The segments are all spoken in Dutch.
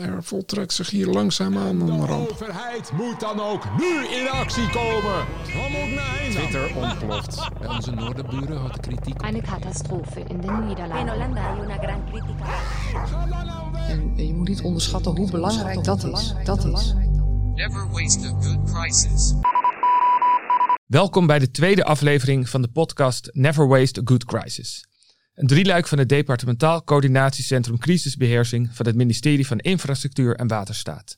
Er voltrekt zich hier langzaamaan een De ramp. overheid moet dan ook nu in actie komen. Twitter ontploft. Bij onze noorderburen had kritiek Eine Katastrophe in den In Niederlanden. Holanda hay una gran crítica. En je moet niet onderschatten hoe belangrijk dat is. Dat is. Never waste a good crisis. Welkom bij de tweede aflevering van de podcast Never Waste a Good Crisis. Een drieluik van het Departementaal Coördinatiecentrum Crisisbeheersing van het ministerie van Infrastructuur en Waterstaat.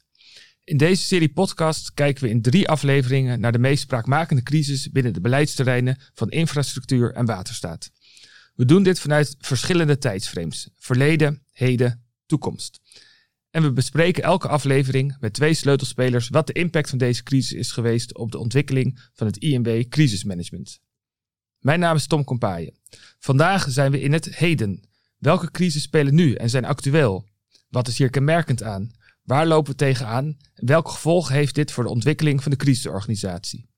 In deze serie podcast kijken we in drie afleveringen naar de meest spraakmakende crisis binnen de beleidsterreinen van infrastructuur en waterstaat. We doen dit vanuit verschillende tijdsframes: verleden, heden, toekomst. En we bespreken elke aflevering met twee sleutelspelers wat de impact van deze crisis is geweest op de ontwikkeling van het INW crisismanagement. Mijn naam is Tom Kompaaien. Vandaag zijn we in het heden. Welke crisis spelen nu en zijn actueel? Wat is hier kenmerkend aan? Waar lopen we tegenaan? En welke gevolgen heeft dit voor de ontwikkeling van de crisisorganisatie?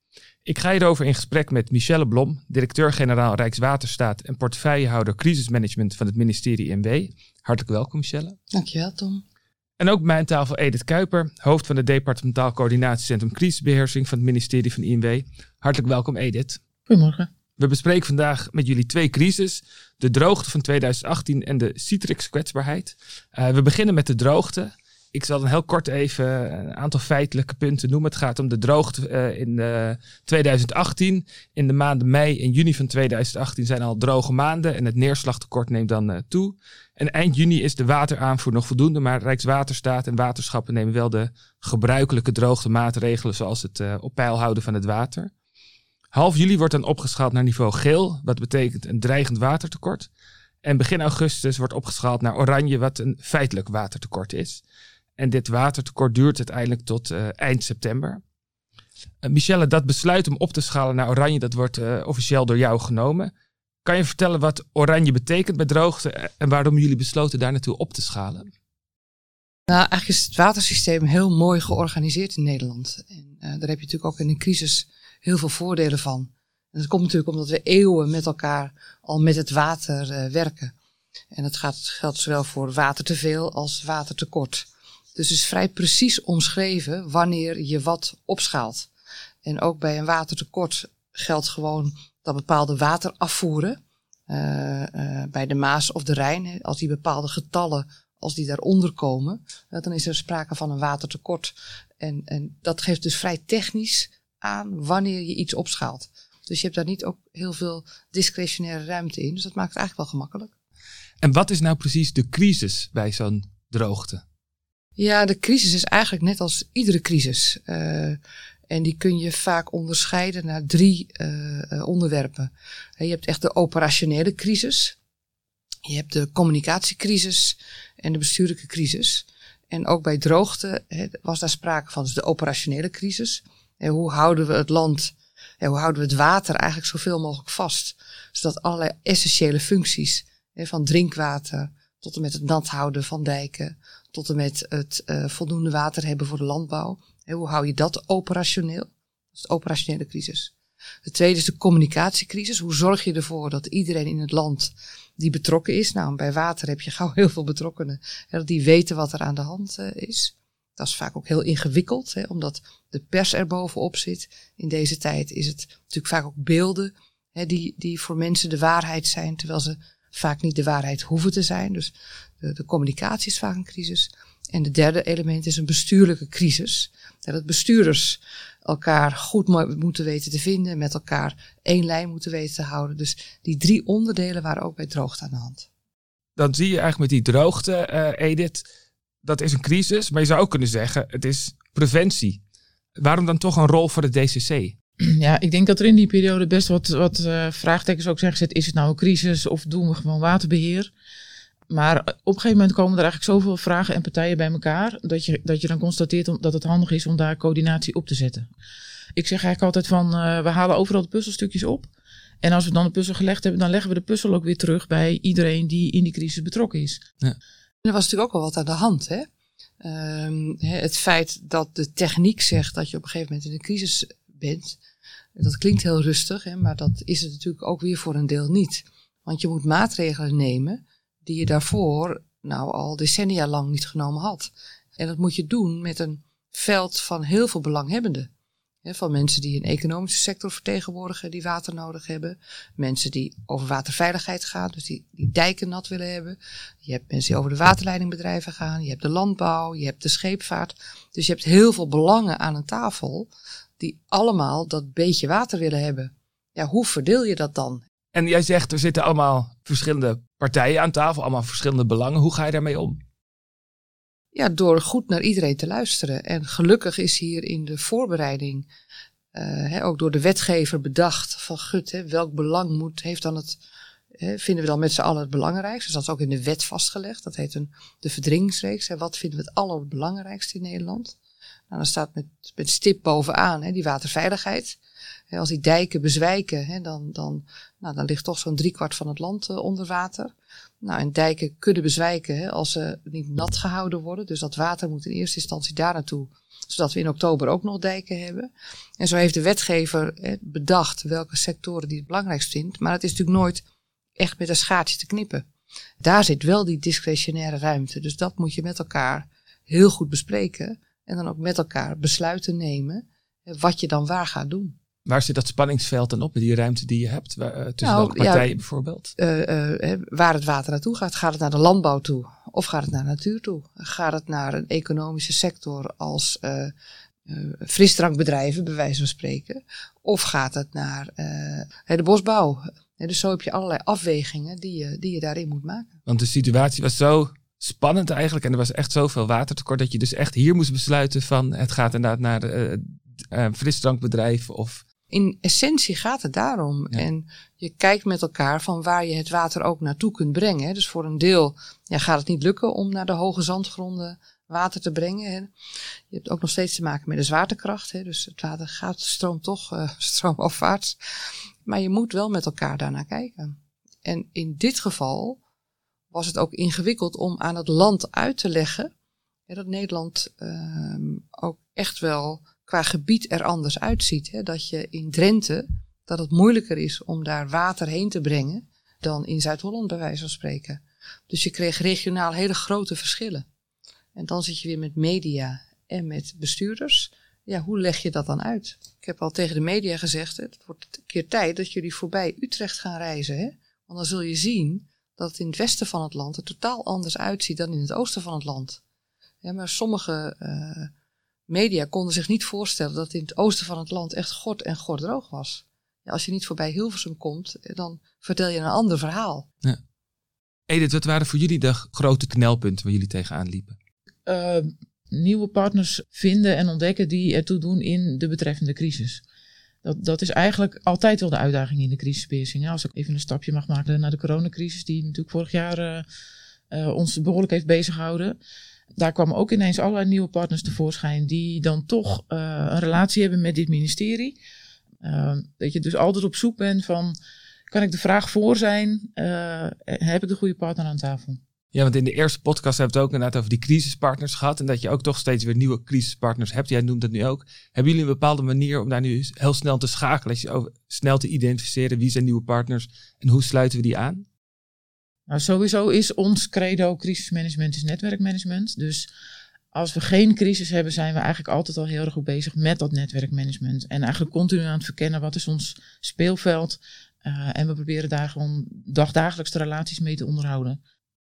Ik ga hierover in gesprek met Michelle Blom, directeur-generaal Rijkswaterstaat en portefeuillehouder crisismanagement van het ministerie INW. Hartelijk welkom, Michelle. Dankjewel, Tom. En ook mijn tafel Edith Kuiper, hoofd van het Departementaal Coördinatiecentrum Crisisbeheersing van het ministerie van INW. Hartelijk welkom Edith. Goedemorgen. We bespreken vandaag met jullie twee crises. De droogte van 2018 en de Citrix-kwetsbaarheid. Eh, we beginnen met de droogte. Ik zal dan heel kort even een aantal feitelijke punten noemen. Het gaat om de droogte eh, in eh, 2018. In de maanden mei en juni van 2018 zijn al droge maanden en het neerslagtekort neemt dan eh, toe. En eind juni is de wateraanvoer nog voldoende, maar Rijkswaterstaat en waterschappen nemen wel de gebruikelijke droogtemaatregelen zoals het eh, op peil houden van het water. Half juli wordt dan opgeschaald naar niveau geel, wat betekent een dreigend watertekort. En begin augustus wordt opgeschaald naar oranje, wat een feitelijk watertekort is. En dit watertekort duurt uiteindelijk tot eh, eind september. Eh, Michelle, dat besluit om op te schalen naar oranje, dat wordt eh, officieel door jou genomen. Kan je vertellen wat oranje betekent bij droogte en waarom jullie besloten daar naartoe op te schalen? Nou, eigenlijk is het watersysteem heel mooi georganiseerd in Nederland. En daar heb je natuurlijk ook in een crisis heel veel voordelen van. En dat komt natuurlijk omdat we eeuwen met elkaar al met het water eh, werken. En dat gaat, geldt zowel voor waterteveel als watertekort. Dus het is vrij precies omschreven wanneer je wat opschaalt. En ook bij een watertekort geldt gewoon dat bepaalde waterafvoeren, eh, eh, bij de Maas of de Rijn, als die bepaalde getallen, als die daaronder komen, dan is er sprake van een watertekort. En, en dat geeft dus vrij technisch aan wanneer je iets opschaalt. Dus je hebt daar niet ook heel veel discretionaire ruimte in. Dus dat maakt het eigenlijk wel gemakkelijk. En wat is nou precies de crisis bij zo'n droogte? Ja, de crisis is eigenlijk net als iedere crisis. Eh, en die kun je vaak onderscheiden naar drie eh, eh, onderwerpen. Je hebt echt de operationele crisis. Je hebt de communicatiecrisis en de bestuurlijke crisis. En ook bij droogte was daar sprake van. Dus de operationele crisis. En hoe houden we het land, en hoe houden we het water eigenlijk zoveel mogelijk vast? Zodat allerlei essentiële functies, van drinkwater tot en met het nat houden van dijken, tot en met het eh, voldoende water hebben voor de landbouw. Hè, hoe hou je dat operationeel? Dat is de operationele crisis. De tweede is de communicatiecrisis. Hoe zorg je ervoor dat iedereen in het land die betrokken is, nou bij water heb je gauw heel veel betrokkenen, dat die weten wat er aan de hand eh, is. Dat is vaak ook heel ingewikkeld, hè, omdat de pers er bovenop zit. In deze tijd is het natuurlijk vaak ook beelden hè, die, die voor mensen de waarheid zijn, terwijl ze vaak niet de waarheid hoeven te zijn. Dus de, de communicatie is vaak een crisis. En de derde element is een bestuurlijke crisis. Dat bestuurders elkaar goed mo- moeten weten te vinden, met elkaar één lijn moeten weten te houden. Dus die drie onderdelen waren ook bij droogte aan de hand. Dan zie je eigenlijk met die droogte, eh, Edith, dat is een crisis. Maar je zou ook kunnen zeggen, het is preventie. Waarom dan toch een rol voor de DCC? Ja, ik denk dat er in die periode best wat, wat eh, vraagtekens ook zijn gezet. Is het nou een crisis of doen we gewoon waterbeheer? Maar op een gegeven moment komen er eigenlijk zoveel vragen en partijen bij elkaar. Dat je, dat je dan constateert om- dat het handig is om daar coördinatie op te zetten. Ik zeg eigenlijk altijd van eh, we halen overal de puzzelstukjes op. En als we dan de puzzel gelegd hebben, dan leggen we de puzzel ook weer terug bij iedereen die in die crisis betrokken is. Er was natuurlijk ook wel wat aan de hand. Hè? Ehm, hè, het feit dat de techniek zegt dat je op een gegeven moment in een crisis bent. Dat klinkt heel rustig, hè, maar dat is het natuurlijk ook weer voor een deel niet. Want je moet maatregelen nemen die je daarvoor nou al decennia lang niet genomen had. En dat moet je doen met een veld van heel veel belanghebbenden. Van mensen die een economische sector vertegenwoordigen die water nodig hebben. Mensen die over waterveiligheid gaan, dus die, die dijken nat willen hebben. Je hebt mensen die over de waterleidingbedrijven gaan. Je hebt de landbouw, je hebt de scheepvaart. Dus je hebt heel veel belangen aan een tafel die allemaal dat beetje water willen hebben. Ja, hoe verdeel je dat dan? En jij zegt er zitten allemaal verschillende partijen aan tafel, allemaal verschillende belangen. Hoe ga je daarmee om? Ja, door goed naar iedereen te luisteren. En gelukkig is hier in de voorbereiding eh, ook door de wetgever bedacht van gut, welk belang moet, heeft dan het, vinden we dan met z'n allen het belangrijkste. Dus dat is ook in de wet vastgelegd. Dat heet een, de verdringingsreeks. Wat vinden we het allerbelangrijkste in Nederland? Nou, dan staat met, met stip bovenaan die waterveiligheid. Als die dijken bezwijken, dan, dan, nou, dan ligt toch zo'n driekwart van het land uh, onder water. Nou, en dijken kunnen bezwijken hè, als ze niet nat gehouden worden. Dus dat water moet in eerste instantie daar naartoe. Zodat we in oktober ook nog dijken hebben. En zo heeft de wetgever hè, bedacht welke sectoren die het belangrijkst vindt. Maar het is natuurlijk nooit echt met een schaartje te knippen. Daar zit wel die discretionaire ruimte. Dus dat moet je met elkaar heel goed bespreken. En dan ook met elkaar besluiten nemen wat je dan waar gaat doen. Waar zit dat spanningsveld dan op, die ruimte die je hebt uh, tussen Nou, welke partijen ja, bijvoorbeeld? Uh, uh, waar het water naartoe gaat. Gaat het naar de landbouw toe? Of gaat het naar de natuur toe? Gaat het naar een economische sector als frisdrankbedrijven, bij wijze van spreken? Of gaat het naar de bosbouw? dus zo heb je allerlei afwegingen die je, die je daarin moet maken. Want de situatie was zo spannend eigenlijk. En er was echt zoveel watertekort dat je dus echt hier moest besluiten van het gaat inderdaad naar de uh, frisdrankbedrijf of... In essentie gaat het daarom. Ja. En je kijkt met elkaar van waar je het water ook naartoe kunt brengen. Dus voor een deel ja, gaat het niet lukken om naar de hoge zandgronden water te brengen. Hè. Je hebt ook nog steeds te maken met de zwaartekracht. Hè. Dus het water gaat, stroomt toch uh, stroomafwaarts. Maar je moet wel met elkaar daarnaar kijken. En in dit geval was het ook ingewikkeld om aan het land uit te leggen dat Nederland uh, ook echt wel qua gebied er anders uitziet. Hè? Dat je in Drenthe, dat het moeilijker is om daar water heen te brengen dan in Zuid-Holland bij wijze van spreken. Dus je kreeg regionaal hele grote verschillen. En dan zit je weer met media en met bestuurders. Ja, hoe leg je dat dan uit? Ik heb al tegen de media gezegd, het wordt een keer tijd dat jullie voorbij Utrecht gaan reizen. Hè? Want dan zul je zien dat het in het westen van het land er totaal anders uitziet dan in het oosten van het land. Maar sommige uh, media konden zich niet voorstellen dat in het oosten van het land echt god en god droog was. Ja, als je niet voorbij Hilversum komt, dan vertel je een ander verhaal. Ja. Edith, wat waren voor jullie de grote knelpunten waar jullie tegenaan liepen? Uh, nieuwe partners vinden en ontdekken die ertoe doen in de betreffende crisis. Dat, dat is eigenlijk altijd wel de uitdaging in de crisisbeheersing. Als ik even een stapje mag maken naar de coronacrisis, die natuurlijk vorig jaar uh, uh, ons behoorlijk heeft bezighouden daar kwamen ook ineens allerlei nieuwe partners tevoorschijn die dan toch uh, een relatie hebben met dit ministerie. Uh, dat je dus altijd op zoek bent van, kan ik de vraag voor zijn? Uh, heb ik de goede partner aan tafel? Ja, want in de eerste podcast hebben we het ook inderdaad over die crisispartners gehad. En dat je ook toch steeds weer nieuwe crisispartners hebt. Jij noemt het nu ook. Hebben jullie een bepaalde manier om daar nu heel snel te schakelen? Als je over, snel te identificeren wie zijn nieuwe partners en hoe sluiten we die aan? Nou, sowieso is ons credo crisismanagement is netwerkmanagement. Dus als we geen crisis hebben, zijn we eigenlijk altijd al heel erg goed bezig met dat netwerkmanagement. En eigenlijk continu aan het verkennen wat is ons speelveld. Uh, en we proberen daar gewoon dagdagelijks de relaties mee te onderhouden.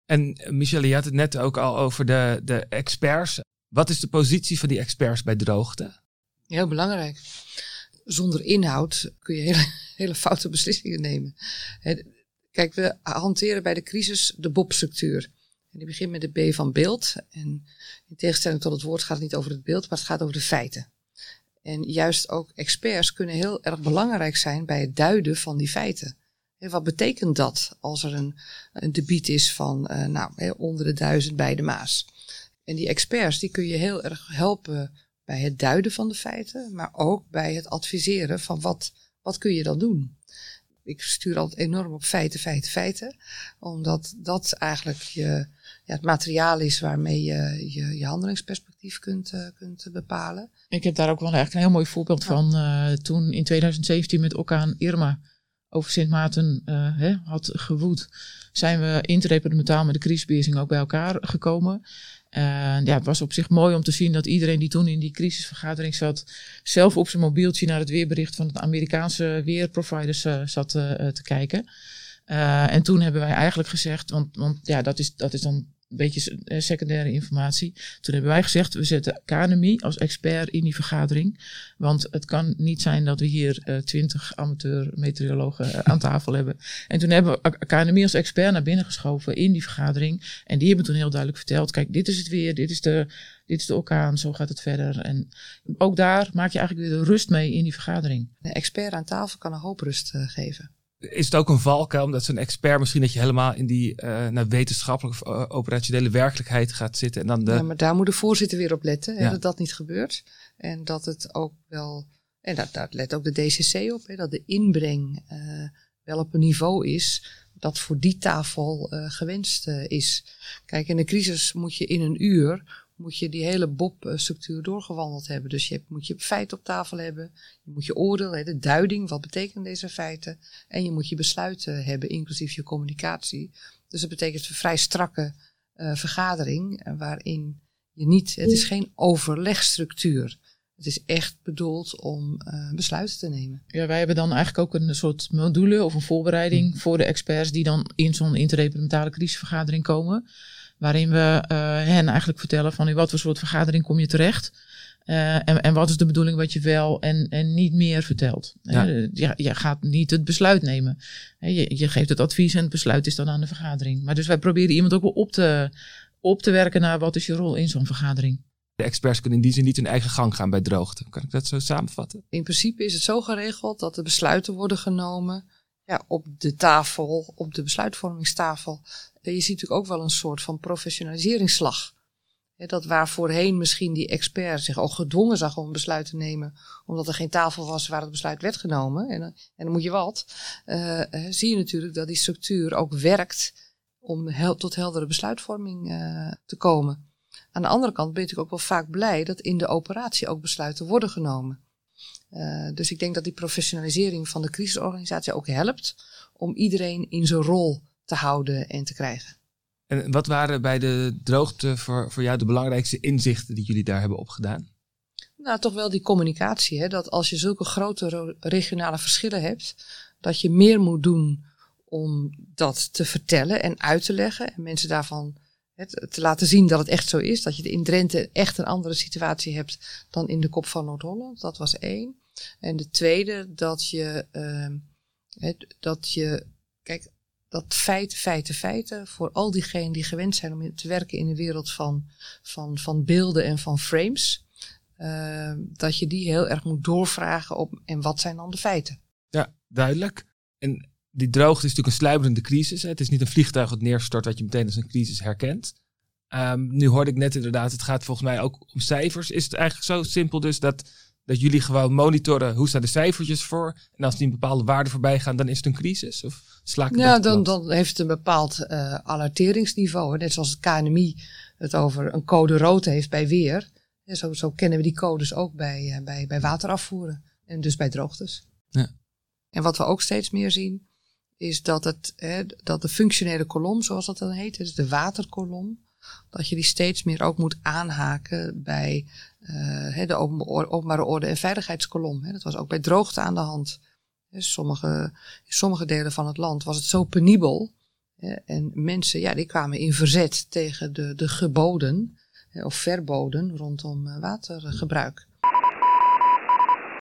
En Michelle, je had het net ook al over de, de experts. Wat is de positie van die experts bij droogte? Heel belangrijk. Zonder inhoud kun je hele, hele foute beslissingen nemen. Kijk, we hanteren bij de crisis de BOP-structuur. En die begint met de B van beeld. En in tegenstelling tot het woord gaat het niet over het beeld, maar het gaat over de feiten. En juist ook experts kunnen heel erg belangrijk zijn bij het duiden van die feiten. En wat betekent dat als er een, een debiet is van uh, nou, onder de duizend bij de Maas? En die experts die kun je heel erg helpen bij het duiden van de feiten, maar ook bij het adviseren van wat, wat kun je dan doen ik stuur altijd enorm op feiten, feiten, feiten. Omdat dat eigenlijk je, ja, het materiaal is waarmee je je, je handelingsperspectief kunt, uh, kunt bepalen. Ik heb daar ook wel echt een heel mooi voorbeeld ja. van. Uh, toen in 2017 met orkaan Irma over Sint Maarten eh, hè, had gewoed, zijn we interdepartementaal met de crisisbeheersing ook bij elkaar gekomen. En ja, het was op zich mooi om te zien dat iedereen die toen in die crisisvergadering zat, zelf op zijn mobieltje naar het weerbericht van de Amerikaanse weerproviders uh, zat uh, te kijken. Uh, en toen hebben wij eigenlijk gezegd, want, want ja, dat is, dat is dan een beetje secundaire informatie. Toen hebben wij gezegd, we zetten KNMI als expert in die vergadering. Want het kan niet zijn dat we hier twintig uh, amateur meteorologen aan tafel hebben. En toen hebben we KNMI als expert naar binnen geschoven in die vergadering. En die hebben toen heel duidelijk verteld, kijk, dit is het weer, dit is de, dit is de orkaan, zo gaat het verder. En ook daar maak je eigenlijk weer de rust mee in die vergadering. Een expert aan tafel kan een hoop rust geven. Is het ook een valkuil omdat zo'n expert misschien dat je helemaal in die uh, nou, wetenschappelijke of uh, operationele werkelijkheid gaat zitten? En dan de... Ja, maar daar moet de voorzitter weer op letten, hè, ja. dat dat niet gebeurt. En dat het ook wel, en dat, daar let ook de DCC op, hè, dat de inbreng uh, wel op een niveau is dat voor die tafel gewenst is. Kijk, in de crisis moet je in een uur moet je die hele Bob-structuur doorgewandeld hebben. Dus je hebt, moet je feiten op tafel hebben, je moet je oordeel, de duiding, wat betekenen deze feiten, en je moet je besluiten hebben, inclusief je communicatie. Dus dat betekent een vrij strakke uh, vergadering, uh, waarin je niet, het is geen overlegstructuur. Het is echt bedoeld om uh, besluiten te nemen. Ja, wij hebben dan eigenlijk ook een soort module of een voorbereiding hm. voor de experts die dan in zo'n interdepartementale crisisvergadering komen waarin we uh, hen eigenlijk vertellen van in wat voor soort vergadering kom je terecht. Uh, en, en wat is de bedoeling wat je wel en, en niet meer vertelt. Ja. Uh, je, je, gaat niet het besluit nemen. Je, je, geeft het advies en het besluit is dan aan de vergadering. Maar dus wij proberen iemand ook wel op te, op te werken naar wat is je rol in zo'n vergadering. De experts kunnen in die zin niet hun eigen gang gaan bij droogte. Kan ik dat zo samenvatten? In principe is het zo geregeld dat de besluiten worden genomen ja, op de tafel, op de besluitvormingstafel. Je ziet natuurlijk ook wel een soort van professionaliseringsslag. Dat waar voorheen misschien die expert zich al gedwongen zag om een besluit te nemen, omdat er geen tafel was waar het besluit werd genomen, en, en dan moet je wat, uh, zie je natuurlijk dat die structuur ook werkt om tot heldere besluitvorming te komen. Aan de andere kant ben natuurlijk ook wel vaak blij dat in de operatie ook besluiten worden genomen. Uh, dus ik denk dat die professionalisering van de crisisorganisatie ook helpt om iedereen in zijn rol te houden en te krijgen. En wat waren bij de droogte voor, voor jou de belangrijkste inzichten die jullie daar hebben opgedaan? Nou, toch wel die communicatie. Hè? Dat als je zulke grote regionale verschillen hebt, dat je meer moet doen om dat te vertellen en uit te leggen. En mensen daarvan het, te laten zien dat het echt zo is. Dat je in Drenthe echt een andere situatie hebt dan in de kop van Noord-Holland. Dat was één. En de tweede, dat je, het, dat je, kijk, dat feiten, feiten, feiten, voor al diegenen die gewend zijn om te werken in een wereld van, van, van beelden en van frames, uh, dat je die heel erg moet doorvragen op en wat zijn dan de feiten. Ja, duidelijk. En die droogte is natuurlijk een sluimerende crisis. Hè. Het is niet een vliegtuig dat neerstort wat je meteen als een crisis herkent. Um, nu hoorde ik net inderdaad, het gaat volgens mij ook om cijfers. Is het eigenlijk zo simpel dus dat, dat jullie gewoon monitoren hoe staan de cijfertjes voor? En als die een bepaalde waarde voorbij gaan, dan is het een crisis? Of sla ik ja, dan, dan heeft het een bepaald uh, alerteringsniveau. Net zoals het KNMI het over een code rood heeft bij weer. En zo, zo kennen we die codes ook bij, uh, bij, bij waterafvoeren. En dus bij droogtes. Ja. En wat we ook steeds meer zien, is dat, het, hè, dat de functionele kolom, zoals dat dan heet, dus de waterkolom, dat je die steeds meer ook moet aanhaken bij uh, de openbare orde en veiligheidskolom. Dat was ook bij droogte aan de hand. Sommige, in sommige delen van het land was het zo penibel. En mensen, ja, die kwamen in verzet tegen de, de geboden of verboden rondom uh, watergebruik.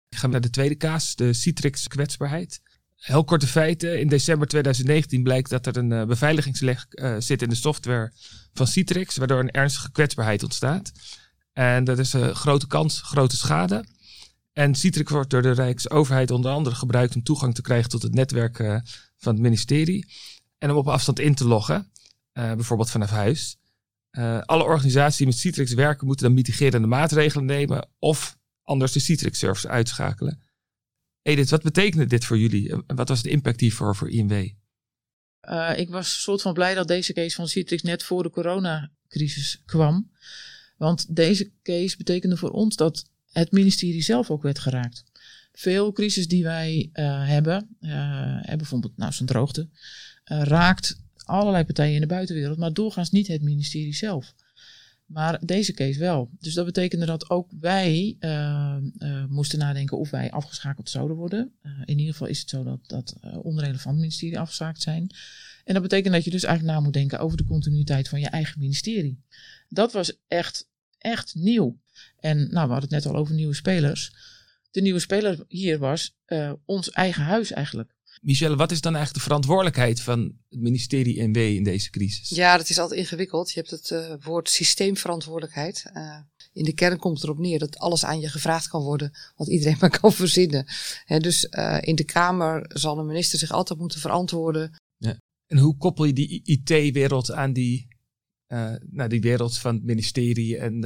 Ik ga naar de tweede kaas, de Citrix kwetsbaarheid. Heel korte feiten. In december 2019 blijkt dat er een uh, beveiligingslek uh, zit in de software van Citrix, waardoor een ernstige kwetsbaarheid ontstaat. En dat is een grote kans, grote schade. En Citrix wordt door de Rijksoverheid onder andere gebruikt om toegang te krijgen tot het netwerk van het ministerie. En om op afstand in te loggen, bijvoorbeeld vanaf huis. alle organisaties die met Citrix werken moeten dan mitigerende maatregelen nemen of anders de Citrix-service uitschakelen. Edith, wat betekende dit voor jullie? Wat was de impact hiervoor voor INW? Uh, ik was soort van blij dat deze case van Citrix net voor de coronacrisis kwam. Want deze case betekende voor ons dat het ministerie zelf ook werd geraakt. veel crisis die wij eh, hebben, uh, bijvoorbeeld nou, zo'n droogte, raakt allerlei partijen in de buitenwereld, maar doorgaans niet het ministerie zelf. Maar deze case wel. Dus dat betekende dat ook wij moesten nadenken of wij afgeschakeld zouden worden. in ieder geval is het zo dat, dat onderdelen van het ministerie afgeschakeld zijn. En dat betekent dat je dus eigenlijk na moet denken over de continuïteit van je eigen ministerie. Dat was echt, echt nieuw. En nou, we hadden het net al over nieuwe spelers. De nieuwe speler hier was uh, ons eigen huis eigenlijk. Michelle, wat is dan eigenlijk de verantwoordelijkheid van het ministerie NW in deze crisis? Ja, dat is altijd ingewikkeld. Je hebt het uh, woord systeemverantwoordelijkheid. Uh, in de kern komt het erop neer dat alles aan je gevraagd kan worden, wat iedereen maar kan verzinnen. He, dus in de Kamer zal de minister zich altijd moeten verantwoorden. Ja. En hoe koppel je die IT-wereld aan die, nou, die wereld van het ministerie en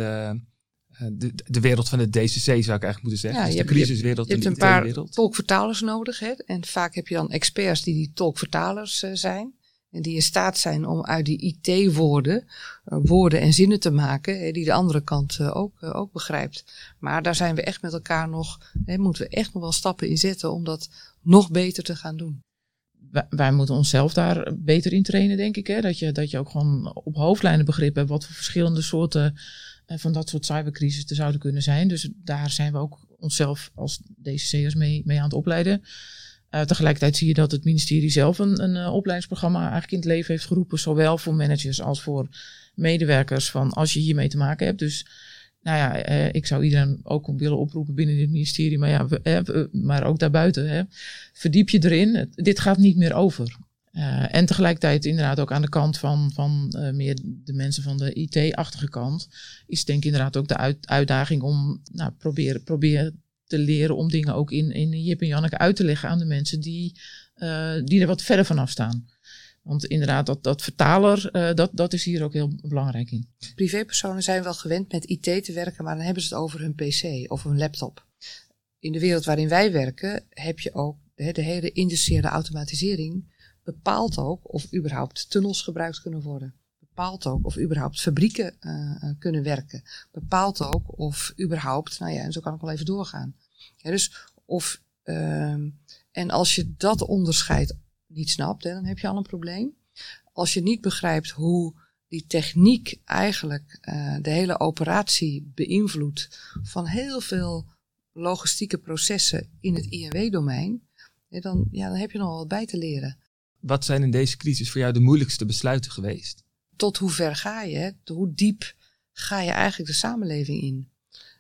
de eh, de, de wereld van het DCC zou ik eigenlijk moeten zeggen. Ja, dus de crisiswereld je hebt, je hebt een paar tolkvertalers nodig. Hè? En vaak heb je dan experts die die tolkvertalers uh, zijn. En die in staat zijn om uit die IT-woorden uh, woorden en zinnen te maken. Hè, die de andere kant ook, ook begrijpt. Maar daar zijn we echt met elkaar nog, hè, moeten we echt nog wel stappen in zetten om dat nog beter te gaan doen. Wij, moeten onszelf daar beter in trainen, denk ik. Hè? Dat, je, dat je ook gewoon op hoofdlijnen begrip hebt wat voor verschillende soorten eh, van dat soort cybercrisis er zouden kunnen zijn. Dus daar zijn we ook onszelf als DCC'ers mee, mee aan het opleiden. Uh, tegelijkertijd zie je dat het ministerie zelf een, een uh, opleidingsprogramma eigenlijk in het leven heeft geroepen, zowel voor managers als voor medewerkers, van als je hiermee te maken hebt. Dus nou ja, ik zou iedereen ook willen oproepen binnen dit ministerie, maar, ja, maar ook daarbuiten. Hè, verdiep je erin. dit gaat niet meer over. Uh, en tegelijkertijd inderdaad ook aan de kant van, van uh, meer de mensen van de IT-achtige kant, is denk ik inderdaad ook de uit, uitdaging om nou, proberen, proberen te leren om dingen ook in, in Jip en Janneke uit te leggen aan de mensen die, uh, die er wat verder vanaf staan. Want inderdaad, dat, dat vertaler, dat, dat is hier ook heel belangrijk in. Privépersonen zijn wel gewend met IT te werken, maar dan hebben ze het over hun PC of hun laptop. In de wereld waarin wij werken heb je ook de, de hele industriële automatisering bepaalt ook of überhaupt tunnels gebruikt kunnen worden. Bepaalt ook of überhaupt fabrieken uh, kunnen werken. Bepaalt ook of überhaupt, nou ja, en zo kan ik wel even doorgaan. Ja, dus of, uh, en als je dat onderscheid niet snapt, hè, dan heb je al een probleem. Als je niet begrijpt hoe die techniek eigenlijk uh, de hele operatie beïnvloedt van heel veel logistieke processen in het INW-domein, dan, ja, dan heb je nog wat bij te leren. Wat zijn in deze crisis voor jou de moeilijkste besluiten geweest? Tot hoe ver ga je? Hoe diep ga je eigenlijk de samenleving in?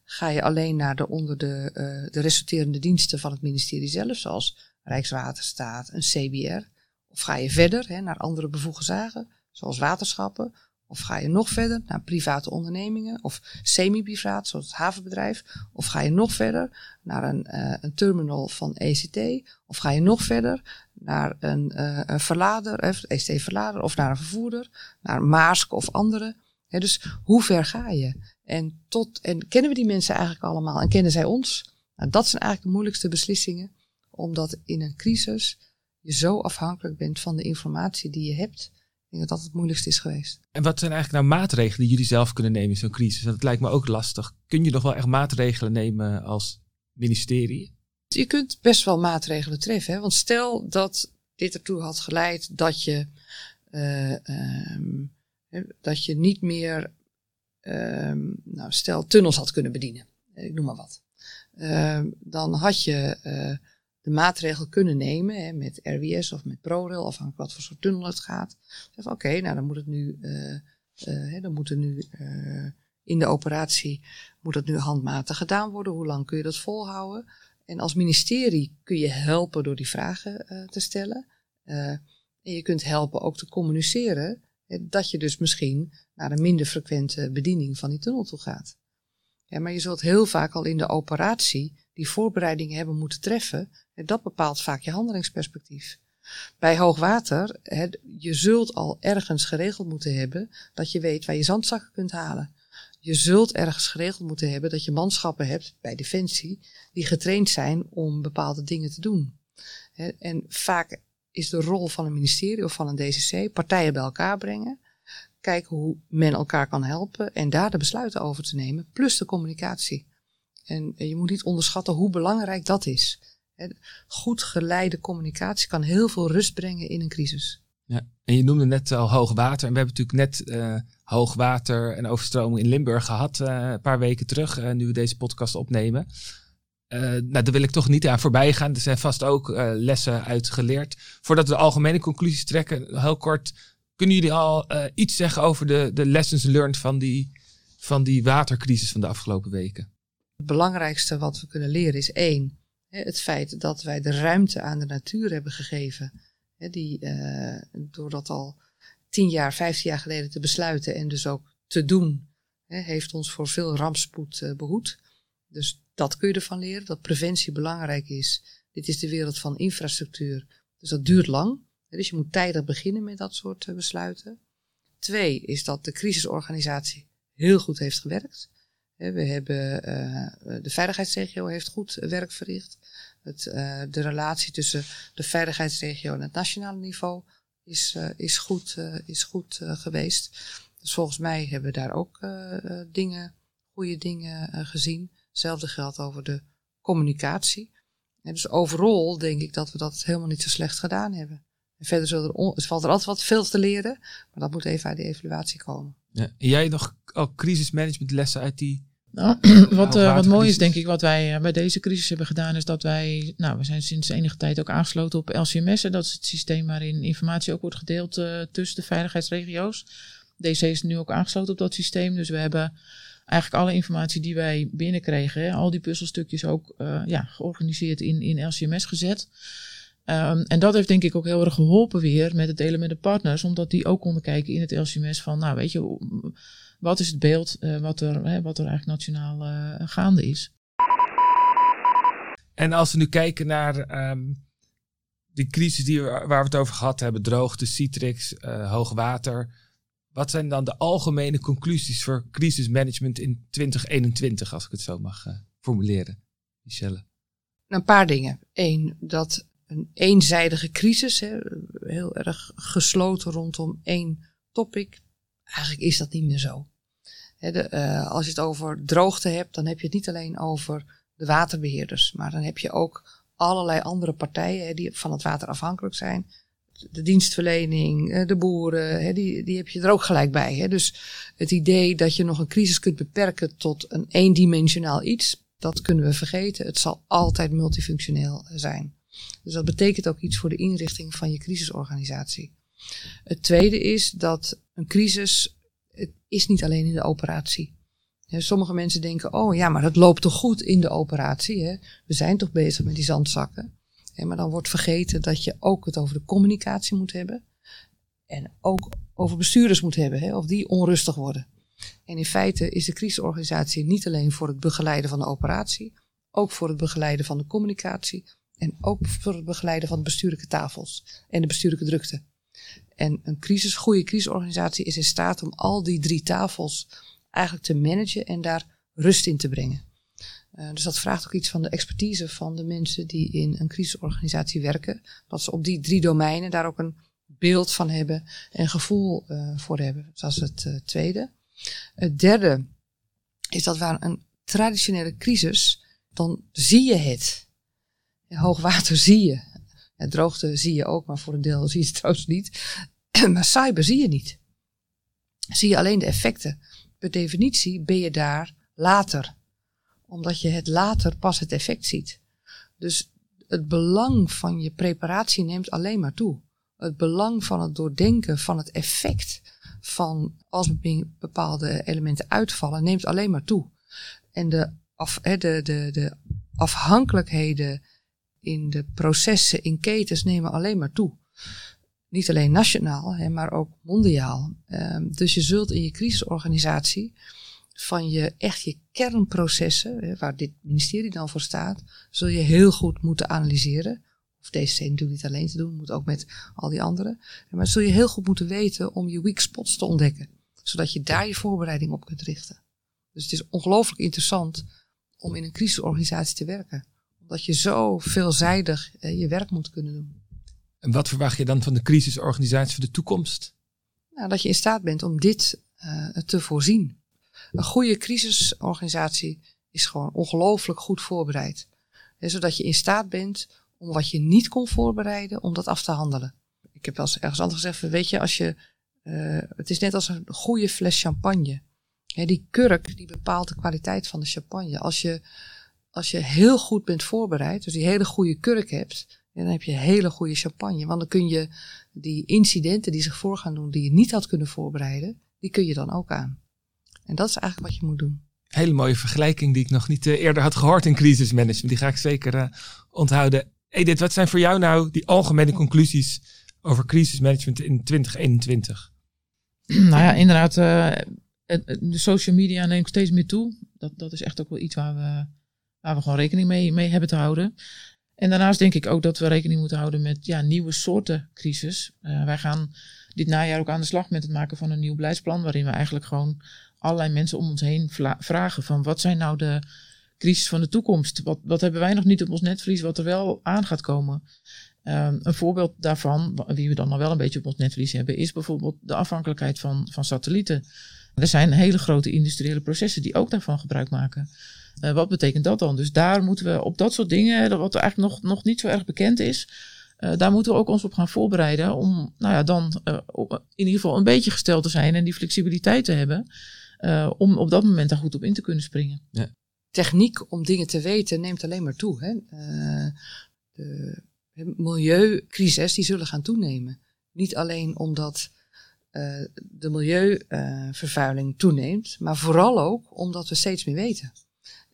Ga je alleen naar de onder de, uh, de resulterende diensten van het ministerie zelf, zoals Rijkswaterstaat, een CBR? Of ga je verder hè, naar andere bevoegde zaken, zoals waterschappen? Of ga je nog verder naar private ondernemingen of semi-privaat, zoals het havenbedrijf? Of ga je nog verder naar een, uh, een terminal van ECT? Of ga je nog verder naar een, uh, een verlader, ECT-verlader, of naar een vervoerder, naar Maersk of andere? Dus hoe ver ga je? En, tot, en kennen we die mensen eigenlijk allemaal en kennen zij ons? Nou, dat zijn eigenlijk de moeilijkste beslissingen, omdat in een crisis je zo afhankelijk bent van de informatie die je hebt ik denk dat dat het moeilijkste is geweest. En wat zijn eigenlijk nou maatregelen die jullie zelf kunnen nemen in zo'n crisis? Dat lijkt me ook lastig. Kun je nog wel echt maatregelen nemen als ministerie? Je kunt best wel maatregelen treffen. Hè? Want stel dat dit ertoe had geleid dat je, uh, um, dat je niet meer, um, nou, stel tunnels had kunnen bedienen. Ik noem maar wat. Uh, dan had je uh, de maatregel kunnen nemen hè, met RWS of met ProRail, afhankelijk wat voor soort tunnel het gaat. Oké, nou dan moet het nu, uh, uh, dan moet het nu uh, in de operatie moet dat nu handmatig gedaan worden. Hoe lang kun je dat volhouden? En als ministerie kun je helpen door die vragen te stellen. en je kunt helpen ook te communiceren dat je dus misschien naar een minder frequente bediening van die tunnel toe gaat. Ja, maar je zult heel vaak al in de operatie die voorbereidingen hebben moeten treffen. En dat bepaalt vaak je handelingsperspectief. Bij hoogwater, je zult al ergens geregeld moeten hebben dat je weet waar je zandzakken kunt halen. Je zult ergens geregeld moeten hebben dat je manschappen hebt bij Defensie die getraind zijn om bepaalde dingen te doen. En vaak is de rol van een ministerie of van een DCC partijen bij elkaar brengen, kijken hoe men elkaar kan helpen en daar de besluiten over te nemen, plus de communicatie. En je moet niet onderschatten hoe belangrijk dat is. Goed geleide communicatie kan heel veel rust brengen in een crisis. Ja. En je noemde net al hoogwater. En we hebben natuurlijk net eh, hoogwater en overstroming in Limburg gehad. eh, een paar weken terug, eh, nu we deze podcast opnemen. Eh, nou, daar wil ik toch niet aan voorbij gaan. Er zijn vast ook eh, lessen uit geleerd. Voordat we de algemene conclusies trekken, heel kort. Kunnen jullie al eh, iets zeggen over de, de lessons learned van die, van die watercrisis van de afgelopen weken? Het belangrijkste wat we kunnen leren is één, het feit dat wij de ruimte aan de natuur hebben gegeven. Die, eh, door dat al tien jaar, vijftien jaar geleden te besluiten en dus ook te doen, heeft ons voor veel rampspoed eh, behoed. Dus dat kun je ervan leren, dat preventie belangrijk is. Dit is de wereld van infrastructuur, dus dat duurt lang. Dus je moet tijdig beginnen met dat soort eh, besluiten. Twee is dat de crisisorganisatie heel goed heeft gewerkt. We hebben, eh, de veiligheidsregio heeft goed werk verricht. Het, eh, de relatie tussen de veiligheidsregio en het nationale niveau is, eh, is goed, is goed geweest. Dus volgens mij hebben we daar ook dingen, goede dingen gezien. Hetzelfde geldt over de communicatie. En dus overal denk ik dat we dat helemaal niet zo slecht gedaan hebben. En verder er on- er valt er altijd wat veel te leren, maar dat moet even uit de evaluatie komen. Ja. En jij nog al crisismanagementlessen uit die Nou, wat, eh, wat mooi is, denk ik, wat wij eh, bij deze crisis hebben gedaan, is dat wij, nou, we zijn sinds enige tijd ook aangesloten op LCMS. En dat is het systeem waarin informatie ook wordt gedeeld eh, tussen de veiligheidsregio's. DC is nu ook aangesloten op dat systeem. Dus we hebben eigenlijk alle informatie die wij binnenkregen, hè, al die puzzelstukjes ook ja, georganiseerd in, in LCMS gezet. Ehm, en dat heeft denk ik ook heel erg geholpen weer met het delen met de partners, omdat die ook konden kijken in het LCMS van, nou weet je, wat is het beeld eh, wat, er, hè, wat er eigenlijk nationaal eh, gaande is. En als we nu kijken naar ehm die crisis die we, waar we het over gehad hebben, droogte, Citrix, eh hoogwater. Wat zijn dan de algemene conclusies voor crisismanagement in 2021, als ik het zo mag eh, formuleren? Michelle. Nou, een paar dingen. Eén, dat een eenzijdige crisis, hè, heel erg gesloten rondom één topic, eigenlijk is dat niet meer zo. De, eh, als je het over droogte hebt, dan heb je het niet alleen over de waterbeheerders, maar dan heb je ook allerlei andere partijen die van het water afhankelijk zijn. De dienstverlening, eh, de boeren, die, die heb je er ook gelijk bij. Dus het idee dat je nog een crisis kunt beperken tot een eendimensionaal iets, dat kunnen we vergeten. Het zal altijd multifunctioneel zijn. Dus dat betekent ook iets voor de inrichting van je crisisorganisatie. Het tweede is dat een crisis, het is niet alleen in de operatie. Sommige mensen denken, oh ja, maar het loopt toch goed in de operatie. Hè? We zijn toch bezig met die zandzakken. Maar dan wordt vergeten dat je ook het over de communicatie moet hebben. En ook over bestuurders moet hebben, hè, of die onrustig worden. En in feite is de crisisorganisatie niet alleen voor het begeleiden van de operatie, ook voor het begeleiden van de communicatie en ook voor het begeleiden van de bestuurlijke tafels en de bestuurlijke drukte. En een crisis, goede crisisorganisatie is in staat om al die drie tafels eigenlijk te managen en daar rust in te brengen. Uh, dus dat vraagt ook iets van de expertise van de mensen die in een crisisorganisatie werken. Dat ze op die drie domeinen daar ook een beeld van hebben en gevoel uh, voor hebben. Dat is het uh, tweede. Het derde is dat waar een traditionele crisis, dan zie je het. Hoogwater zie je. Droogte zie je ook, maar voor een deel zie je het trouwens niet. maar cyber zie je niet. Zie je alleen de effecten. Per definitie ben je daar later. Omdat je het later pas het effect ziet. Dus het belang van je preparatie neemt alleen maar toe. Het belang van het doordenken van het effect van als bepaalde elementen uitvallen, neemt alleen maar toe. En de, de, de, de afhankelijkheden in de processen, in ketens, nemen alleen maar toe. Niet alleen nationaal, hè, maar ook mondiaal. Um, dus je zult in je crisisorganisatie van je echt je kernprocessen, hè, waar dit ministerie dan voor staat, zul je heel goed moeten analyseren. Of DCC natuurlijk niet alleen te doen, moet ook met al die anderen. Maar zul je heel goed moeten weten om je weak spots te ontdekken. Zodat je daar je voorbereiding op kunt richten. Dus het is ongelooflijk interessant om in een crisisorganisatie te werken. Omdat je zo veelzijdig eh, je werk moet kunnen doen. En wat verwacht je dan van de crisisorganisatie voor de toekomst? Nou, dat je in staat bent om dit uh, te voorzien. Een goede crisisorganisatie is gewoon ongelooflijk goed voorbereid. Zodat je in staat bent om wat je niet kon voorbereiden, om dat af te handelen. Ik heb wel eens ergens anders gezegd, weet je, als je, eh, het is net als een goede fles champagne. Die kurk die bepaalt de kwaliteit van de champagne. Als je, als je heel goed bent voorbereid, dus die hele goede kurk hebt, dan heb je hele goede champagne. Want dan kun je die incidenten die zich voor gaan doen, die je niet had kunnen voorbereiden, die kun je dan ook aan. En dat is eigenlijk wat je moet doen. Hele mooie vergelijking die ik nog niet eh, eerder had gehoord in crisismanagement. Die ga ik zeker eh, onthouden. Edith, wat zijn voor jou nou die algemene conclusies over crisismanagement in 2021? nou ja, inderdaad, eh, de social media neemt steeds meer toe. Dat, dat is echt ook wel iets waar we, waar we gewoon rekening mee, mee hebben te houden. En daarnaast denk ik ook dat we rekening moeten houden met ja, nieuwe soorten crisis. Eh, wij gaan dit najaar ook aan de slag met het maken van een nieuw beleidsplan. Waarin we eigenlijk gewoon allerlei mensen om ons heen vragen van wat zijn nou de crisis van de toekomst? Wat, wat hebben wij nog niet op ons netvlies wat er wel aan gaat komen? Ehm, een voorbeeld daarvan, wie we dan nog wel een beetje op ons netvlies hebben, is bijvoorbeeld de afhankelijkheid van, van satellieten. Er zijn hele grote industriële processen die ook daarvan gebruik maken. Eh, wat betekent dat dan? Dus daar moeten we op dat soort dingen, dat wat eigenlijk nog, nog niet zo erg bekend is, eh, daar moeten we ook ons op gaan voorbereiden. Om nou ja, dan eh, in ieder geval een beetje gesteld te zijn en die flexibiliteit te hebben. eh, om op dat moment daar goed op in te kunnen springen. Techniek om dingen te weten neemt alleen maar toe. Hè? Eh, de milieucrisis die zullen gaan toenemen. Niet alleen omdat eh, de milieuvervuiling toeneemt, maar vooral ook omdat we steeds meer weten.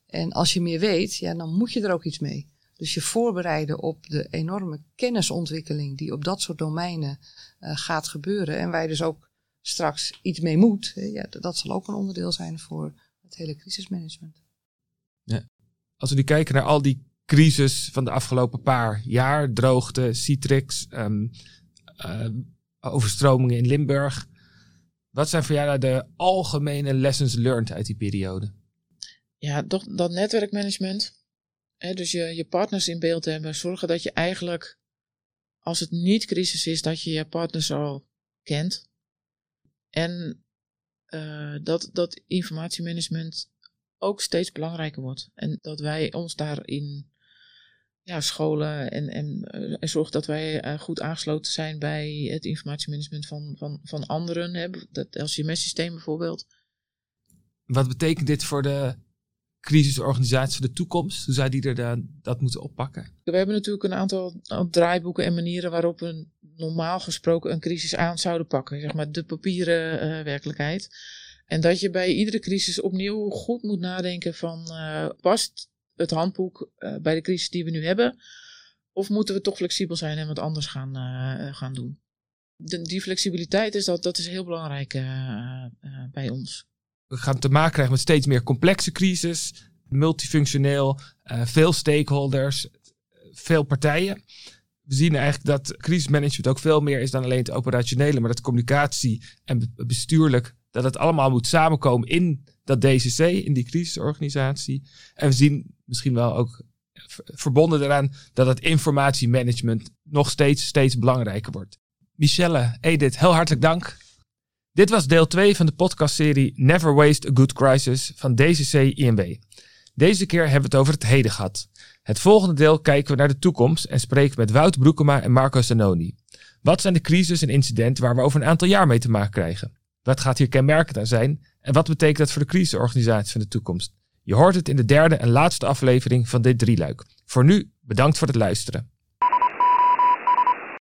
En als je meer weet, ja, dan moet je er ook iets mee. Dus je voorbereiden op de enorme kennisontwikkeling die op dat soort domeinen eh, gaat gebeuren. En waar je dus ook straks iets mee moet. Ja, dat zal ook een onderdeel zijn voor het hele crisismanagement. Als we nu kijken naar al die crisis van de afgelopen paar jaar, droogte, Citrix, ehm, eh, overstromingen in Limburg. Wat zijn voor jou nou de algemene lessons learned uit die periode? Ja, toch dat netwerkmanagement. Hè, dus je, je partners in beeld hebben. Zorgen dat je eigenlijk, als het niet crisis is, dat je je partners al kent. En eh, dat, dat informatiemanagement ook steeds belangrijker wordt. En dat wij ons daarin ja, scholen en, en, eh, en zorgen dat wij eh, goed aangesloten zijn bij het informatiemanagement van, van, van anderen. Hè. Dat LCMS-systeem bijvoorbeeld. Wat betekent dit voor de crisisorganisatie voor de toekomst? Hoe zou die er dan, dat moeten oppakken? We hebben natuurlijk een aantal draaiboeken en manieren waarop we normaal gesproken een crisis aan zouden pakken. Zeg maar de papieren eh, werkelijkheid. En dat je bij iedere crisis opnieuw goed moet nadenken van eh, past het handboek eh, bij de crisis die we nu hebben? Of moeten we toch flexibel zijn en wat anders gaan, gaan doen? Die flexibiliteit is, dat, dat is heel belangrijk bij ons. We gaan te maken krijgen met steeds meer complexe crisis, multifunctioneel, eh, veel stakeholders, veel partijen. We zien eigenlijk dat crisismanagement ook veel meer is dan alleen het operationele, maar dat communicatie en be- bestuurlijk, dat het allemaal moet samenkomen in dat DCC, in die crisisorganisatie. En we zien misschien wel ook verbonden daaraan dat het informatiemanagement nog steeds, steeds belangrijker wordt. Michelle, Edith, heel hartelijk dank. Dit was deel 2 van de podcastserie Never Waste a Good Crisis van DCC INB. Deze keer hebben we het over het heden gehad. Het volgende deel kijken we naar de toekomst en spreken met Wout Broekema en Marco Zanoni. Wat zijn de crisis en incidenten waar we over een aantal jaar mee te maken krijgen? Wat gaat hier kenmerkend aan zijn? En wat betekent dat voor de crisisorganisatie van de toekomst? Je hoort het in de derde en laatste aflevering van dit drieluik. Voor nu, bedankt voor het luisteren.